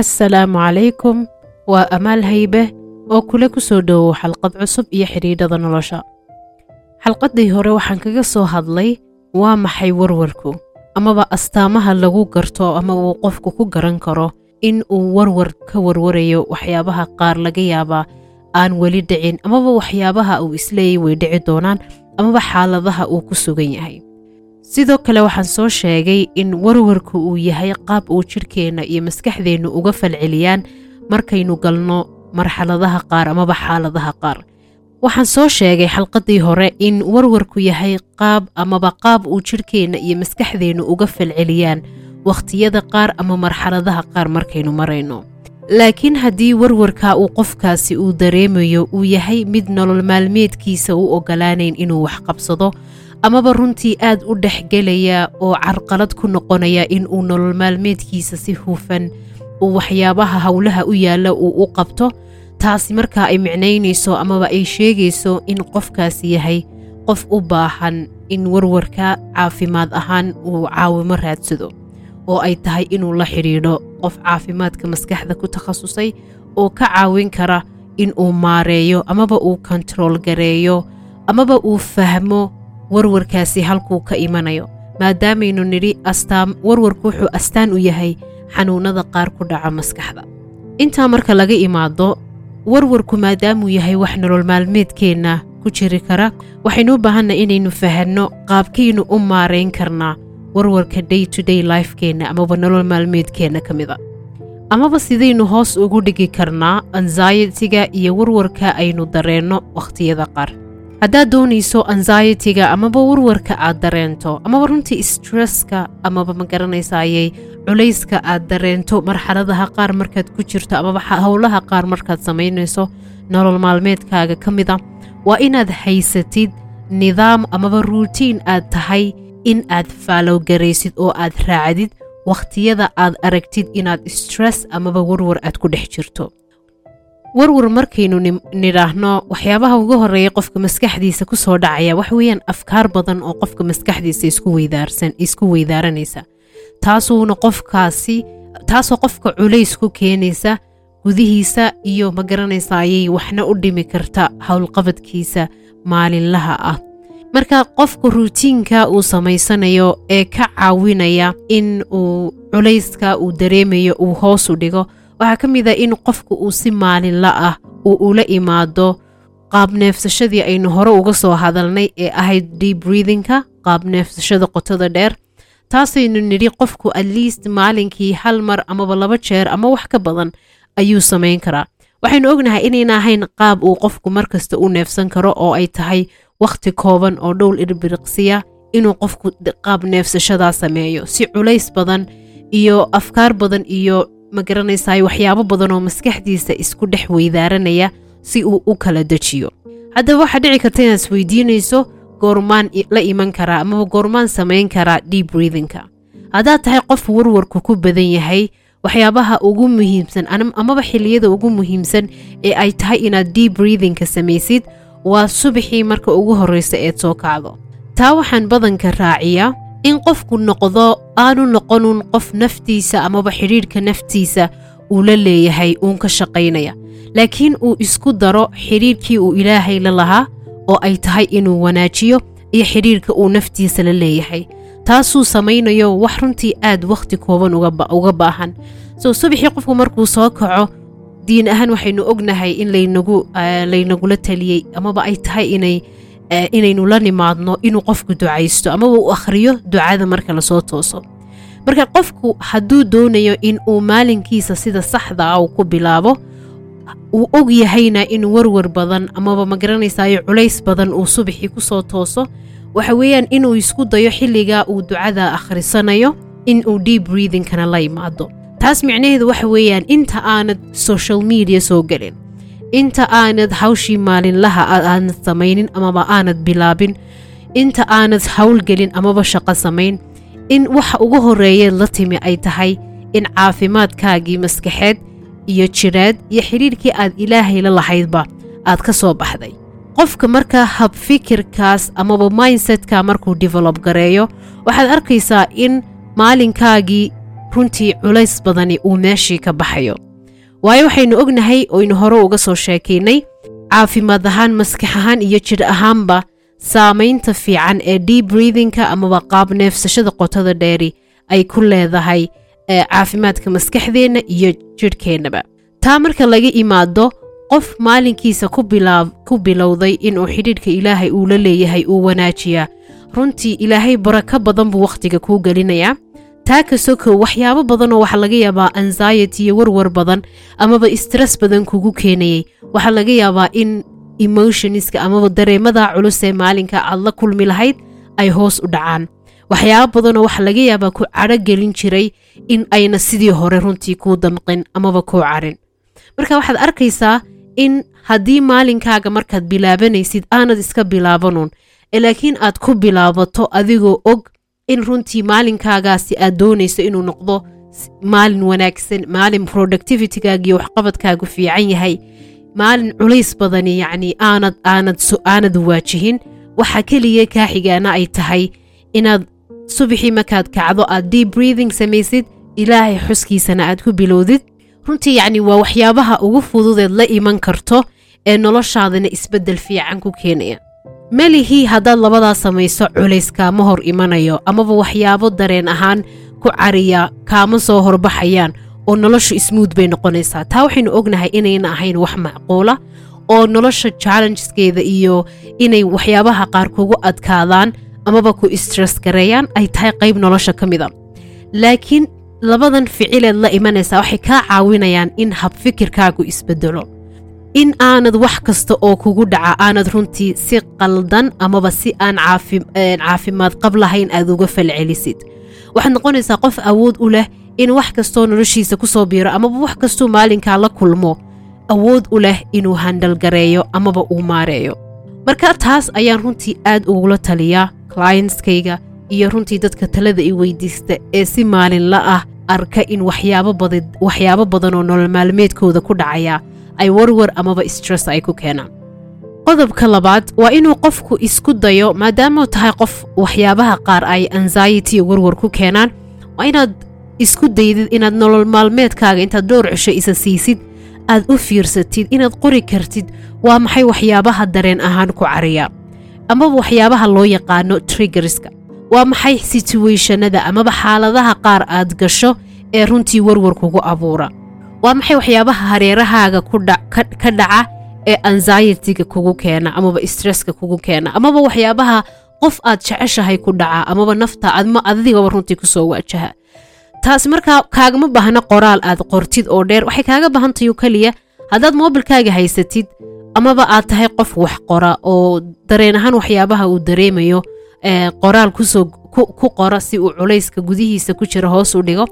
assalaamu calaykum waa amaal haybe oo kule ku soo dhowow xalqad cusub iyo xidhiidhada nolosha. Xalqaddii hore waxaan kaga soo hadlay waa maxay warwarku? Amaba astaamaha lagu garto ama uu qofku ku garan karo in uu warwar ka warwarayo waxyaabaha qaar laga yaabaa aan weli dhicin amaba waxyaabaha uu isleeyay way dhici doonaan amaba xaaladaha uu ku sugan yahay sidoo kale waxaan soo sheegay in warwarku uu yahay qaab uu jidhkeenna iyo maskaxdeennu uga falceliyaan markaynu galno marxaladaha qaar amaba xaaladaha qaar. Waxaan soo sheegay xalqaddii hore in warwarku yahay qaab amaba qaab uu jidhkeenna iyo maskaxdeennu uga falceliyaan wakhtiyada qaar ama marxaladaha qaar markaynu marayno. Laakiin haddii warwarka uu qofkaasi uu dareemayo uu yahay mid nolol maalmeedkiisa u ogolaanayn inuu wax qabsado amaba runtii aad u dhexgelaya oo carqalad ku noqonaya in uu nolol maalmeedkiisa si hufan uu waxyaabaha howlaha u yaalla uu u qabto. Taasi markaa ay micnaynayso amaba ay sheegayso in qofkaasi yahay qof u baahan in warwarka caafimaad ahaan uu caawimo raadsado oo ay tahay inuu la xidhiidho qof caafimaadka maskaxda ku takhasusay oo ka caawin kara in uu maareeyo amaba uu kontarool gareeyo amaba uu fahmo warwarkaasi halkuu ka imanayo. Maadaamaynu nidhi warwarku wuxuu astaan u yahay xanuunnada qaar ku dhaca maskaxda. Intaa marka laga imaado warwarku maadaamuu yahay wax nolol maalmeedkeenna ku jiri kara waxaynu u inaynu fahanno qaabkaynu u maarayn karnaa warwarka day to day lifekeenna amaba nolol maalmeedkeenna ka mida. Amaba sidaynu hoos ugu dhigi karnaa ansaayetiga iyo warwarka aynu dareenno wakhtiyada qaar haddaad doonayso ansaayetiga amaba warwarka aad dareento amaba runtii stresska amaba ma garanaysayay culayska aad dareento marxaladaha qaar markaad ku jirto amaba howlaha qaar markaad samaynayso nolol maalmeedkaaga ka mida waa inaad haysatid nidaam amaba ruutiin aad tahay in aad faalowgaraysid oo aad raacdid wakhtiyada aad aragtid inaad stress amaba warwar aad ku dhex jirto warwar markaynu nidhaahno waxyaabaha ugu horreeya qofka maskaxdiisa ku soo dhacaya wax weeyaan afkaar badan oo qofka maskaxdiisa isku weydaaranaysa. Taasuuna qofkaasi taasoo qofka culays ku keenaysa gudihiisa iyo ma garanaysa ayay waxna u dhimi karta howlqabadkiisa maalinlaha ah. Marka qofka ruutiinka uu samaysanayo ee ka caawinaya in uu culayska uu dareemayo uu hoos u dhigo waxaa ka mid a in qofku uu si maalinla ah uu ula imaado qaab neefsashadii aynu hore uga soo hadalnay ee ahayd deep breathingka qaab neefsashada qotada dheer. Taasaynu nidhi qofku at least maalinkii hal mar amaba laba jeer ama wax ka badan ayuu samayn karaa. Waxaynu ognahay inayna ahayn qaab uu qofku markasta u neefsan karo oo ay tahay wakhti kooban oo dhowl irbiriqsiya inuu qofku qaab neefsashadaa sameeyo. Si culays badan iyo afkaar badan iyo ma garanaysaay waxyaabo badan oo maskaxdiisa isku dhex weydaaranaya si uu u kala dejiyo. Haddaba waxaa dhici karta inaad isweydiinayso goormaan la iman karaa amaba goormaan samayn karaa deep haddaad tahay qof warwarku ku badan yahay waxyaabaha ugu muhiimsan amaba xilliyada ugu muhiimsan ee ay tahay inaad deep breathingka samaysid waa subaxii marka ugu horreysa eed soo kacdo taa waxaan badanka raaciyaa in qofku noqdo aanu noqonun qof naftiisa amaba xidhiidhka naftiisa uu la leeyahay uun ka shaqaynaya. Laakiin uu isku daro xidhiidhkii uu ilaahay la lahaa oo ay tahay inuu wanaajiyo iyo xidhiidhka uu naftiisa la leeyahay. Taasuu samaynayo wax runtii aad wakhti kooban uga baahan. Soo subaxii qofku markuu soo kaco diin ahaan waxaynu ognahay in laynagula taliyey amaba ay tahay inay inaynu la nimaadno inuu qofku ducaysto amaba uu akhriyo ducada marka la soo tooso. Marka qofku hadduu doonayo in uu maalinkiisa sida saxda ah uu ku bilaabo uu og yahayna in warwar badan amaba ma garanaysayo culays badan uu subaxii ku soo tooso waxa weeyaan inuu isku dayo xilligaa uu ducada akhrisanayo in uu deep breathingkana la imaado. Taas micnaheedu waxa weeyaan inta aanad social media soo gelin inta aanad hawshii maalinlaha aanad samaynin amaba aanad bilaabin. Inta aanad howlgelin amaba shaqo samayn. In waxa ugu horreeyeed la timi ay tahay in caafimaadkaagii maskaxeed iyo jiraad iyo xidhiidhkii aad ilaahay la lahaydba aad ka soo baxday. Qofka markaa habfikirkaas amaba mindsetka markuu develop gareeyo waxaad arkaysaa in maalinkaagii runtii culays badani uu meeshii ka baxayo waayo waxaynu ognahay oynu hore uga soo sheekaynay caafimaad ahaan maskax ahaan iyo jidh ahaanba saamaynta fiican ee deep breathingka amaba qaab neefsashada qotada dheeri ay ku leedahay caafimaadka maskaxdeenna iyo jidhkeennaba taa marka laga imaado qof maalinkiisa ku bilowday inuu xidhiidhka ilaahay uu la leeyahay uu wanaajiyaa. Runtii ilaahay barako badan buu wakhtiga kuu gelinayaa taa ka sokow waxyaabo badanoo waxaa laga yaabaa anxiety iyo warwar badan amaba stress badan kugu keenayay. Waxaa laga yaabaa in emotionska amaba dareemada culus ee maalinka aad la kulmi lahayd ay hoos u dhacaan. Waxyaabo badanoo waxaa laga yaabaa ku cadho gelin jiray in ayna sidii hore runtii kuu damqin amaba kuu carin. Marka waxaad arkaysaa in haddii maalinkaaga markaad bilaabanaysid aanad iska bilaabanuun laakiin aad ku bilaabato adigoo og in runtii maalinkaagaasi aad doonayso inuu noqdo maalin wanaagsan maalin productivitigaaga iyo waxqabadkaagu fiican yahay. Maalin culays badani yacni aanad aanad aanad waajihin. Waxa keliya kaa xigaana ay tahay inaad subaxii markaad kacdo aad deep breathing samaysid ilaahay xuskiisana aad ku bilowdid runtii yacni waa waxyaabaha ugu fududeed la iman karto ee noloshaadana isbeddel fiican ku keenaya melihii haddaad labadaa samayso culays kaama hor imanayo amaba waxyaabo dareen ahaan ku cariya kaama soo horbaxayaan oo noloshu ismuud bay noqonaysaa. Taa waxaynu ognahay inayna ahayn wax macquula oo nolosha challengeskeeda iyo inay waxyaabaha qaar kugu adkaadaan amaba ku stress gareeyaan ay tahay qayb nolosha ka mid a laakiin labadan ficileed la imanaysaa waxay kaa caawinayaan in habfikirkaagu isbedelo in aanad wax kasta oo kugu dhaca aanad runtii si qaldan amaba si aan caafimaad qab lahayn aad uga falcelisid. Waxaad noqonaysaa qof awood u leh in wax kastoo noloshiisa ku soo biiro amaba wax kastuu maalinkaa la kulmo. Awood u leh inuu handalgareeyo amaba uu maareeyo. Marka taas ayaan runtii aad ugula taliyaa clientskayga iyo runtii dadka talada i weydiista ee si maalinla ah arka in waxyaabo badan oo nolol maalmeedkooda ku dhacaya ay warwar amaba stress ay ku keenaan qodobka labaad waa inuu qofku isku dayo maadaamau tahay qof waxyaabaha qaar ay anxiety warwar ku keenaan. Waa inaad isku daydid inaad nolol maalmeedkaaga intaad dhowr cisho isa siisid aad u fiirsatid inaad qori kartid waa maxay waxyaabaha dareen ahaan ku cariya amaba waxyaabaha loo yaqaano triggerska. Waa maxay situationada amaba xaaladaha qaar aad gasho ee runtii warwar kugu abuura waa maxay waxyaabaha hareerahaaga ka dhaca ee anxiety-ga kugu keena amaba stresska kugu keena amaba waxyaabaha qof aad jeceshahay ku dhaca amaba nafta adigaba runtii ku soo waajaha? Taasi markaa kaagama baahna qoraal aad qortid oo dheer. Waxay kaaga baahantayo keliya haddaad moobilkaaga haysatid amaba aad tahay qof wax qora oo dareen ahaan waxyaabaha uu dareemayo qoraal ku qora si uu culayska gudihiisa ku jira hoos u dhigo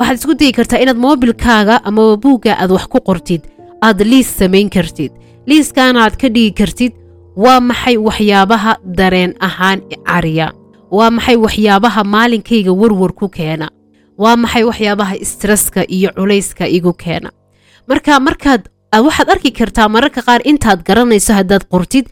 waxaad isku dayi kartaa inaad moobilkaaga amaba buugga aad wax ku qortid. Aad liis samayn kartid. Liiskaana aad ka dhigi kartid. Waa maxay waxyaabaha dareen ahaan cariya waa maxay waxyaabaha maalinkayga warwar ku keena? Waa maxay waxyaabaha stresska iyo culayska igu keena? Marka markaad waxaad arki kartaa mararka qaar intaad garanayso haddaad qortid.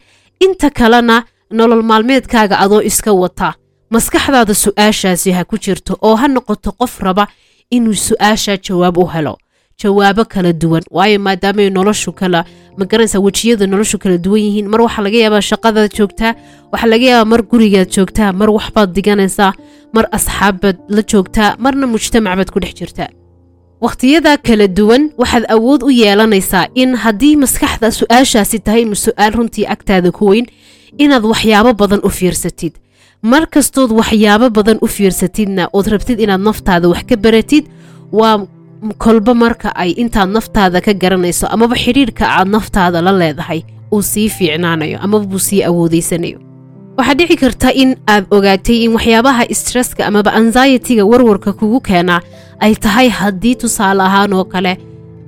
Inta kalena nolol maalmeedkaaga adoo iska wata. Maskaxdaada su'aashaasi ha ku jirto oo ha noqoto qof raba inuu su'aashaa jawaab u helo. Jawaabo kala duwan waayo maadaamay noloshu kala magaranaysa wejiyada noloshu kala duwan yihiin. Mar waxaa laga yaabaa shaqadaad joogtaa waxaa laga yaabaa mar gurigaad joogtaa mar waxbaad diganaysaa mar asxaabbaad la joogtaa marna mujtamac baad ku dhex jirtaa wakhtiyada kala duwan waxaad awood u yeelanaysaa in haddii maskaxda su'aashaasi tahay inu su'aal runtii agtaada ku weyn inaad waxyaabo badan u fiirsatid mar kastood waxyaabo badan u fiirsatidna ood rabtid inaad naftaada wax ka baratid waa kolba marka ay intaad naftaada ka garanayso amaba xidhiirka aad naftaada la leedahay uu sii fiicnaanayo amaba buu sii awoodaysanayo waxaa dhici karta in aad ogaatay in waxyaabaha stresska amaba anxiety-ga warwarka kugu keenaa ay tahay haddii tusaale ahaan oo kale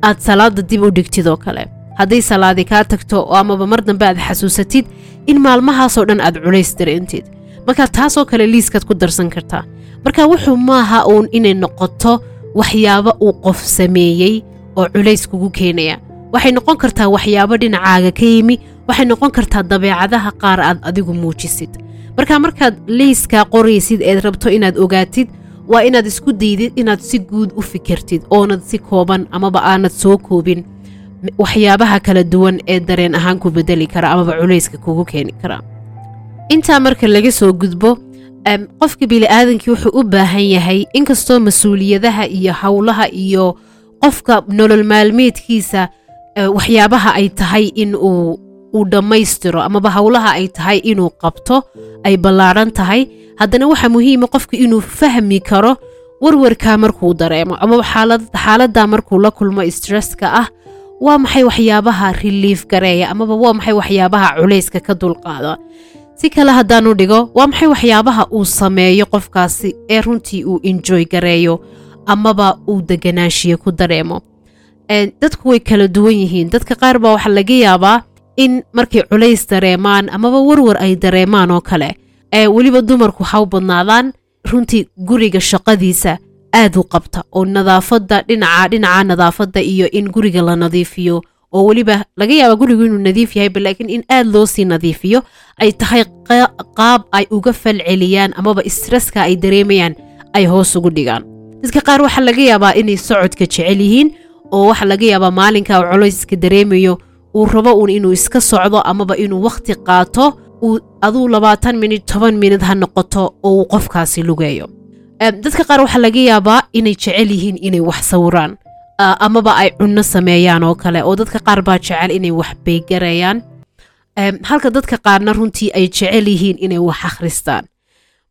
aad salaada dib u dhigtid oo kale. Hadday salaadi kaa tagto oo amaba mar dambe aad xasuusatid in maalmahaasoo dhan aad culays dareentid marka taasoo kale liiskaad ku darsan kartaa marka wuxuu maaha uun inay noqoto waxyaabo uu qof sameeyey oo culays kugu keenaya. Waxay noqon kartaa waxyaabo dhinacaaga ka yimi waxay noqon kartaa dabeecadaha qaar aad adigu muujisid. Marka markaad liiskaa qoraysid eed rabto inaad ogaatid waa inaad isku daydid inaad si guud u fikirtid oonad si kooban amaba aanad soo koobin. Waxyaabaha kala duwan ee dareen ahaan ku bedeli kara amaba culayska kugu keeni kara intaa marka laga soo gudbo qofka bini'aadankii wuxuu u baahan yahay inkastoo mas'uuliyadaha iyo howlaha iyo qofka nolol maalmeedkiisa waxyaabaha ay tahay in uu dhammaystiro amaba howlaha ay tahay inuu qabto ay ballaadhan tahay. Haddana waxaa muhiima qofka inuu fahmi karo warwarkaa markuu dareemo amaba xaaladdaa markuu la kulmo stresska ah. Waa maxay waxyaabaha reliif gareeya amaba waa maxay waxyaabaha culayska ka dulqaada si kale haddaanu dhigo waa maxay waxyaabaha uu sameeyo qofkaasi ee runtii uu enjoy gareeyo amaba uu deganaanshiye ku dareemo? Dadku way kala duwan yihiin. Dadka qaar baa waxaa laga yaabaa in markay culays dareemaan amaba warwar ay dareemaan oo kale weliba dumarku haw badnaadaan runtii guriga shaqadiisa aad u qabta oo nadaafadda dhinaca dhinaca nadaafadda iyo in guriga la nadiifiyo oo weliba laga yaaba gurigu inuu nadiif yahayba laakiin in aad loo sii nadiifiyo ay tahay qaab ay uga falceliyaan amaba stresska ay dareemayaan ay hoos ugu dhigaan. Dadka qaar waxaa laga yaabaa inay socodka jecel yihiin oo waxaa laga yaabaa maalinka culayska dareemayo uu rabo uun inuu iska socdo amaba inuu wakhti qaato uu aduu labaatan minid toban minid ha noqoto oo uu qofkaasi lugeeyo. Dadka qaar waxaa laga yaabaa inay jecel yihiin inay wax sawiraan amaba ay cunno sameeyaan oo kale oo dadka qaar baa jecel inay wax beegarayaan. Halka dadka qaarna runtii ay jecel yihiin inay wax akhristaan.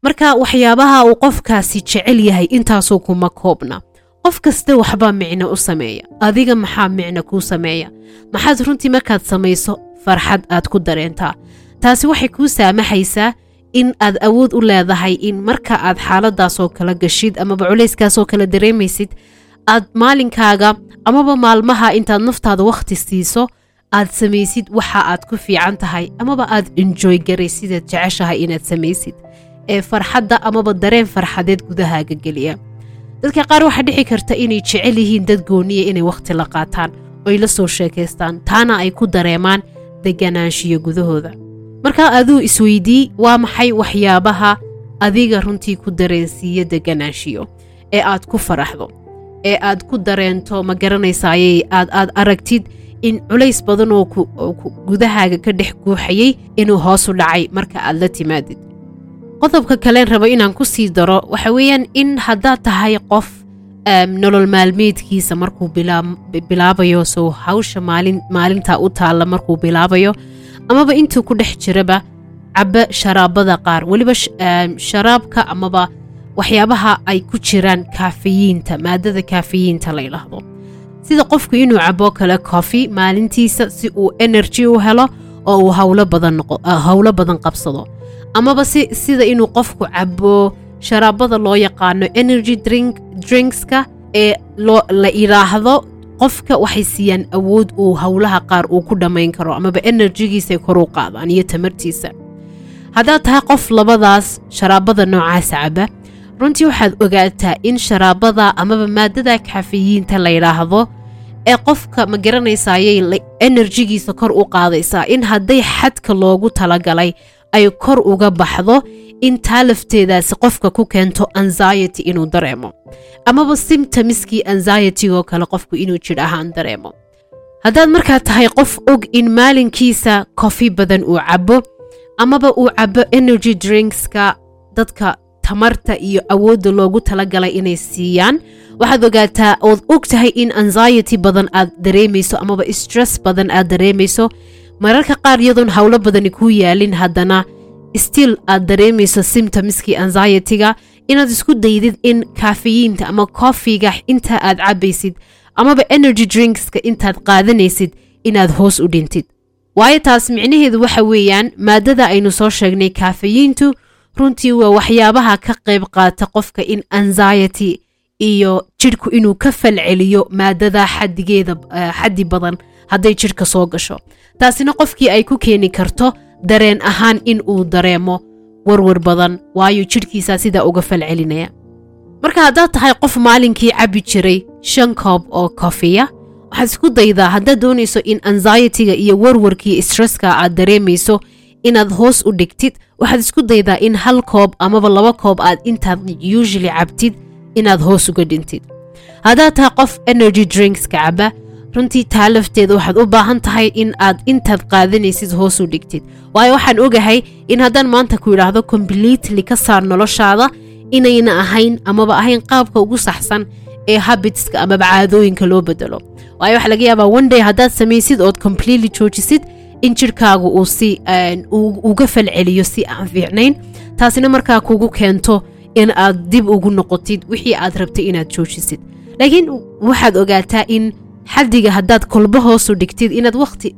Marka waxyaabaha uu qofkaasi jecel yahay intaasoo kuma koobna. Qof kasta waxbaa micno u sameeya. Adiga maxaa micno kuu sameeya? Maxaad runtii markaad samayso farxad aad ku dareentaa. Taasi waxay kuu saamaxaysaa in aad awood u leedahay in marka aad xaaladaasoo kala gashid amaba culayskaasoo kala dareemaysid aad maalinkaaga amaba maalmaha intaad naftaada wakhti siiso aad samaysid waxa aad ku fiican tahay. Amaba aad enjoy garay sidaad jeceshahay inaad samaysid. Ee farxadda amaba dareen farxadeed gudahaaga geliya. Dadka qaar waxaa dhici karta inay jecel yihiin dad gooniya inay wakhti la qaataan oy la soo sheekaystaan taana ay ku dareemaan deganaanshiyo gudahooda. Markaa aduu isweydii waa maxay waxyaabaha adiga runtii ku dareensiiya deganaanshiyo ee aad ku faraxdo ee aad ku dareento ma garanaysayay aad aad aragtid in culays badan oo gudahaaga ka dhex guuxayay inuu hoosu dhacay marka aad la timaadid. Qodobka kaleen rabo inaan ku sii daro waxa weeyaan in haddaad tahay qof nolol maalmeedkiisa markuu bilaabayo sow hawsha maalintaa u taalla markuu bilaabayo amaba intuu ku dhex jiraba caba sharaabada qaar weliba sharaabka amaba waxyaabaha ay ku jiraan kaafayiinta maadada kaafayiinta la ydhaahdo sida qofku inuu cabo kale cofi maalintiisa si uu energy u helo oo uu howlo badan qabsado. Amaba sida inuu qofku cabo sharaabada loo yaqaano energy drinkska ee la idhaahdo qofka waxay siiyaan awood uu howlaha qaar uu ku dhammayn karo amaba enerjigiisay kor u qaadaan iyo tamartiisa. Haddaad tahay qof labadaas sharaabada noocaasa caba runtii waxaad ogaataa in sharaabada amaba maadada kafayiinta la ydhaahdo ee qofka ma garanaysayay enerjigiisa kor u qaadaysaa in hadday xadka loogu talagalay ay kor uga baxdo in taa lafteedaasi qofka ku keento anxiety inuu dareemo. Amaba simtamiskii anxietigoo kale qofku inuu jidh ahaan dareemo. Haddaad markaa tahay qof og in maalinkiisa kofi badan uu cabo amaba uu cabo energy drinkska dadka tamarta iyo awoodda loogu talagalay inay siiyaan. Waxaad ogaataa ood og tahay in anxiety badan aad dareemayso amaba stress badan aad dareemayso. Mararka qaar iyadoon howlo badani kuu yaalin haddana still aad dareemayso simtomskii anxiety-ga. Inaad isku daydid in kaafayiinta ama kofiga inta aad cabaysid amaba energy drinkska intaad qaadanaysid inaad hoos u dhintid. Waayo taas micnaheedu waxa weeyaan maadada aynu soo sheegnay kaafayiintu runtii waa waxyaabaha ka qayb qaata qofka in anxiety iyo jidhku inuu ka falceliyo maadada xadigeeda xaddi badan hadday jidhka soo gasho. Taasina qofkii ay ku keeni karto dareen ahaan in uu dareemo warwar badan waayo jidhkiisaa sidaa uga falcelinaya. Marka haddaad tahay qof maalinkii cabbi jiray shan koob oo kofiya waxaad isku daydaa haddaad doonayso in anxiety-ga iyo warwarkii stresska aad dareemayso inaad hoos u dhigtid waxaad isku daydaa in hal koob amaba laba koob aad intaad usually cabtid inaad hoos uga dhintid. Haddaad tahay qof energy drinkska caba runtii taa waxaad u baahan tahay in aad intaad qaadanaysid hoos u dhigtid. Waayo waxaan ogahay in haddaan maanta ku yidhaahdo completely ka saar noloshaada inayna ahayn amaba ahayn qaabka ugu saxsan ee habitska amaba caadooyinka loo bedelo. Waayo waxaa laga yaabaa one day haddaad samaysid ood completely joojisid in jirhkaagu uu si uga falceliyo si aan fiicnayn. Taasina markaa kugu keento in aad dib ugu noqotid wixii aad rabtay inaad joojisid. Laakiin waxaad ogaataa in xaddiga haddaad kolbo hoosu dhigtid inaad wakhti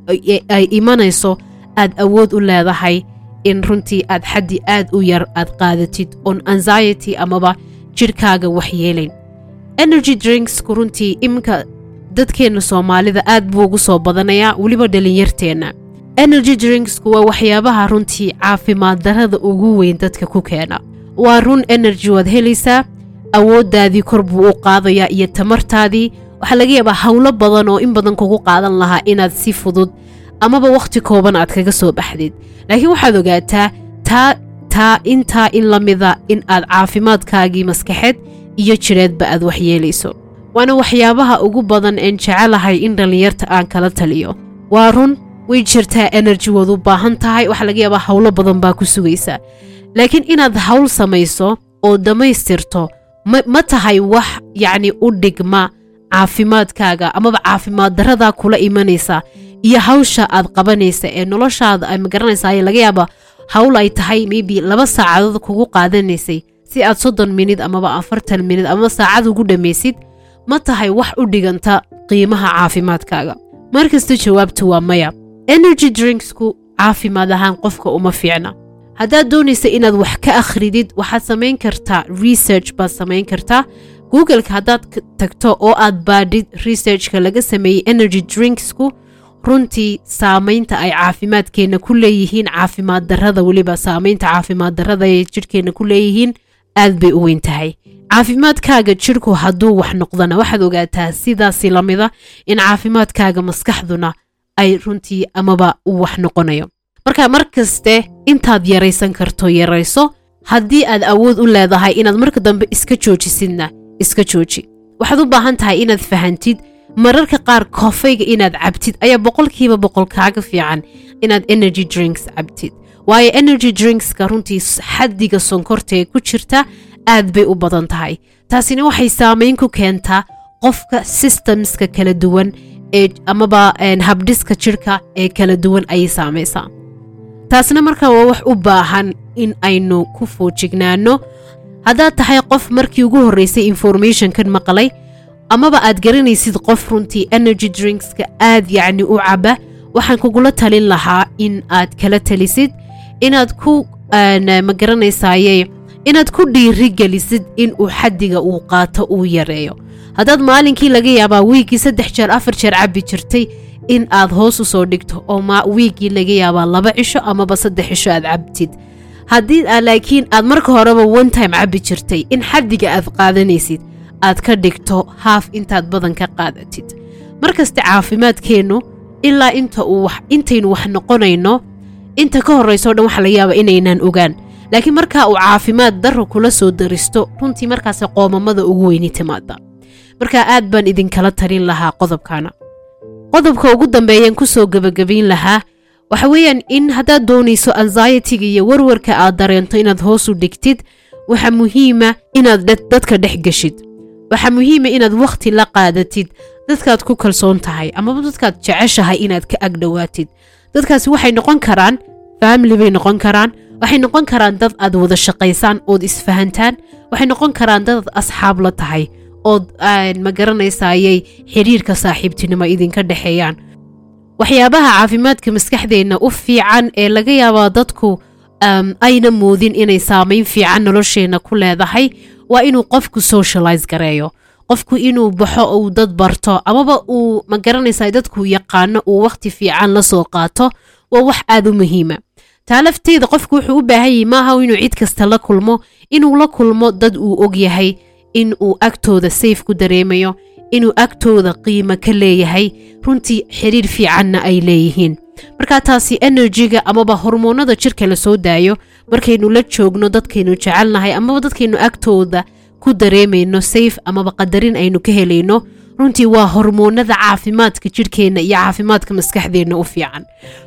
ay imanayso aad awood u leedahay in runtii aad xaddi aad u yar aad qaadatid on anxiety amaba jirhkaaga waxyeelayn energy drinksku runtii iminka dadkeenna soomaalida aad buu ugu soo badanayaa weliba dhalinyarteenna energy drinksku waa waxyaabaha runtii caafimaad darada ugu weyn dadka ku keena. Waa run energy waad helaysaa awooddaadii kor buu u qaadayaa iyo tamartaadii. Waxaa laga yaabaa howlo badan oo in badan kugu qaadan lahaa inaad si fudud amaba wakhti kooban aad kaga soo baxdid. Laakiin waxaad ogaataa taa taa intaa in la mida in aad caafimaadkaagii maskaxeed iyo jireedba aad waxyeelayso waana waxyaabaha ugu badan een jecelahay in dhallinyarta aan kala taliyo. Waa run way jirtaa energy waad u baahan tahay waxaa laga yaabaa howlo badan baa ku sugaysaa laakiin inaad hawl samayso oo dhammaystirto ma tahay wax yacni u dhigma caafimaadkaaga amaba caafimaad daradaa kula imanaysa iyo hawsha aad qabanaysa ee noloshaada ay ma garanaysaa laga yaaba hawl ay tahay maybe laba saacadood kugu qaadanaysay. Si aad soddon minid amaba afartan minid amaba saacad ugu dhammaysid ma tahay wax u dhiganta qiimaha caafimaadkaaga. Markasta jawaabtu waa maya energy drinksku caafimaad ahaan qofka uma fiicna. Haddaad doonaysa inaad wax ka akhridid waxaad samayn kartaa research baad samayn kartaa. Googleka haddaad tagto oo aad baadhid researchka laga sameeyey energy drinksku runtii saamaynta ay caafimaadkeenna ku leeyihiin caafimaad darada weliba saamaynta caafimaad darada ay jidhkeenna ku leeyihiin aad bay u weyn tahay. Caafimaadkaaga jidhku hadduu wax noqdana waxaad ogaataa sidaasi lamida in caafimaadkaaga maskaxduna ay runtii amaba wax noqonayo. Marka mar kaste intaad yaraysan karto yarayso haddii aad awood u leedahay inaad marka dambe iska joojisidna iska jooji. Waxaad u baahan tahay inaad fahantid mararka qaar koofayga inaad cabtid ayaa boqolkiiba boqol kaaga fiican inaad energy drinks cabtid. Waayo energy drinkska runtii xaddiga sonkorta ee ku jirta aad bay u badan tahay. Taasina waxay saamayn ku keentaa qofka systemska kala duwan amaba habdhiska jirhka ee kala duwan ayay saamaysaa. Taasna markaa waa wax u baahan in aynu ku foojignaano. Haddaad tahay qof markii ugu horreysay informationkan maqlay amaba aad garanaysid qof runtii energy drinkska aad yacni u caba waxaan kugula talin lahaa in aad kala talisid inaad ku ma garanaysaye inaad ku dhiirigelisid in uu xaddiga uu qaato uu yareeyo haddaad maalinkii laga yaabaa wiiggii saddex jeer afar jeer cabbi jirtay in aad hoos u soo dhigto oo wiiggii laga yaabaa laba cisho amaba saddex cisho aad cabtid. Haddii laakiin aad marka horeba one time cabbi jirtay in xaddiga aad qaadanaysid aad ka dhigto haaf intaad badan ka qaadatid. Markaste caafimaadkeennu ilaa intaynu wax noqonayno inta ka horrayso dhan waxa laga yaaba inaynaan ogaan. Laakiin markaa uu caafimaad darro kula soo daristo runtii markaase qoomamada ugu weyni timaada markaa aad baan idinkala talin lahaa qodobkaana. Qodobka ugu dambeeyaan ku soo gebagabayn lahaa waxa weeyaan in haddaad doonayso anxietiga iyo warwarka aad dareento inaad hoos u dhigtid waxa muhiima inaad dadka dhex geshid. Waxaa muhiima inaad wakhti la qaadatid dadkaad ku kalsoon tahay amaba dadkaad jeceshahay inaad ka agdhowaatid dadkaasi waxay noqon karaan family bay noqon karaan waxay noqon karaan dad aad wada shaqaysaan ood isfahantaan waxay noqon karaan dad aad asxaab la tahay ood ma garanaysayay xiriirka saaxiibtinimo idinka dhexeeyaan waxyaabaha caafimaadka maskaxdeenna u fiican ee laga yaabaa dadku ayna moodin inay saamayn fiican nolosheenna ku leedahay waa inuu qofku socialize gareeyo. Qofku inuu baxo uu dad barto amaba uu ma garanaysa dadku yaqaano uu wakhti fiican la soo qaato waa wax aad u muhiima. Taa lafteeda qofku wuxuu u baahan yahay maaha inuu cid kasta la kulmo inuu la kulmo dad uu og yahay in uu agtooda sayf ku dareemayo inuu agtooda qiimo ka leeyahay runtii xiriir fiicanna ay leeyihiin. Marka taasi enerjiga amaba hormoonada jirka la soo daayo markaynu la joogno dadkaynu jecelnahay amaba dadkaynu agtooda ku dareemayno sayf amaba qadarin aynu ka helayno runtii waa hormoonada caafimaadka jidhkeenna iyo caafimaadka maskaxdeenna u fiican.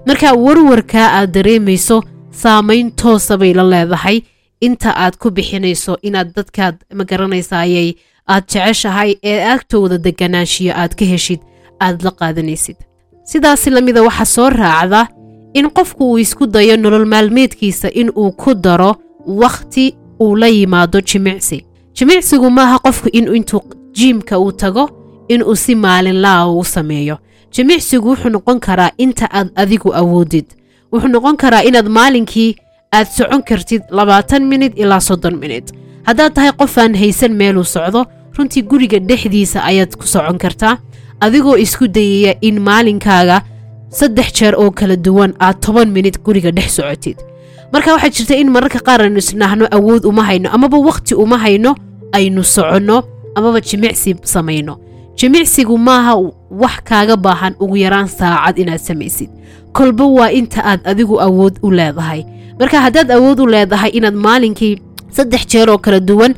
Marka warwarkaa aad dareemayso saamayn toosa bay la leedahay inta aad ku bixinayso inaad dadkaad ma garanaysayay aad jeceshahay ee agtooda deganaanshiyo aad ka heshid aad la qaadanaysid. Sidaasi lamida waxaa soo raacda in qofku uu isku dayo nolol maalmeedkiisa in uu ku daro wakhti uu la yimaado jimicsi. Jimicsigu maaha qofku in intuu jiimka uu tago inuu si maalinlaa u sameeyo. Jimicsigu wuxuu noqon karaa inta aad adigu awoodid. Wuxuu noqon karaa inaad maalinkii aad socon kartid labaatan minid ilaa soddon minid haddaad tahay qof aan haysan meeluu socdo runtii guriga dhexdiisa ayaad ku socon kartaa. Adigoo isku dayaya in maalinkaaga saddex jeer oo kala duwan aad toban minid guriga dhex socotid. Marka waxaa jirta in mararka qaar aynu isnahno awood uma hayno amaba wakhti uma hayno aynu soconno amaba jimicsi samayno. Jimicsigu maaha wax kaaga baahan ugu yaraan saacad inaad samaysid. Kolba waa inta aad adigu awood u leedahay marka haddaad awood u leedahay inaad maalinkii saddex jeer oo kala duwan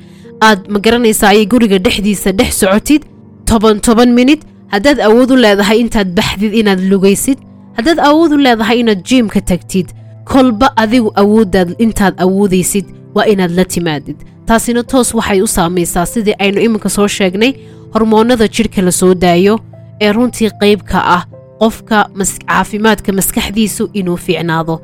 aad ma garanaysaa ayay guriga dhexdiisa dhex socotid? Toban toban minid haddaad awood u leedahay intaad baxdid inaad lugaysid? Haddaad awood u leedahay inaad jiimka tagtid? Kolba adigu awooddaad intaad awoodaysid waa inaad la timaadid. Taasina toos waxay u saamaysaa sidii aynu iminka soo sheegnay hormoonnada jidhka la soo daayo ee runtii qayb ka ah. Qofka caafimaadka maskaxdiisu inuu fiicnaado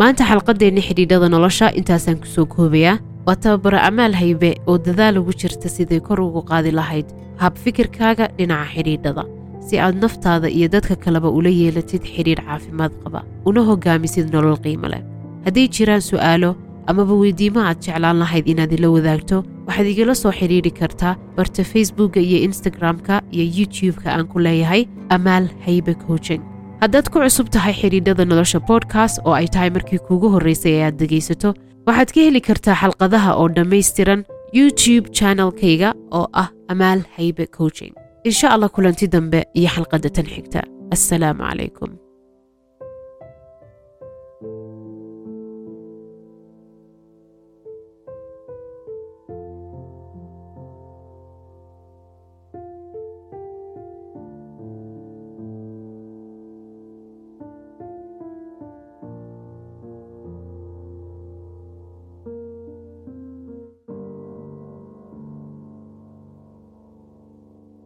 maanta xalqadeenna xidhiidhada nolosha intaasaan ku soo koobayaa. Waa tababaro amaal haybe oo dadaal ugu jirta siday kor ugu qaadi lahayd hab fikirkaaga dhinaca xidhiidhada. Si aad naftaada iyo dadka kaleba ula yeelatid xidhiidh caafimaad qaba una hogaamisid nolol qiimo leh. Hadday jiraan su'aalo amaba weydiimo aad jeclaan lahayd inaad ila wadaagto waxaad igala soo xidhiidhi kartaa barta facebookka iyo instagram-ka iyo youtube-ka aan ku leeyahay amaal haybe coaching haddaad ku cusub tahay xidhiidhada nolosha bodkast oo ay tahay markii kuugu horraysay ee aad dhegaysato waxaad ka heli kartaa xalqadaha oo dhammaystiran youtube channelkayga oo ah amaal haybe coaching. Insha allah kulanti dambe iyo xalqadda tan xigta. Assalaamu calaykum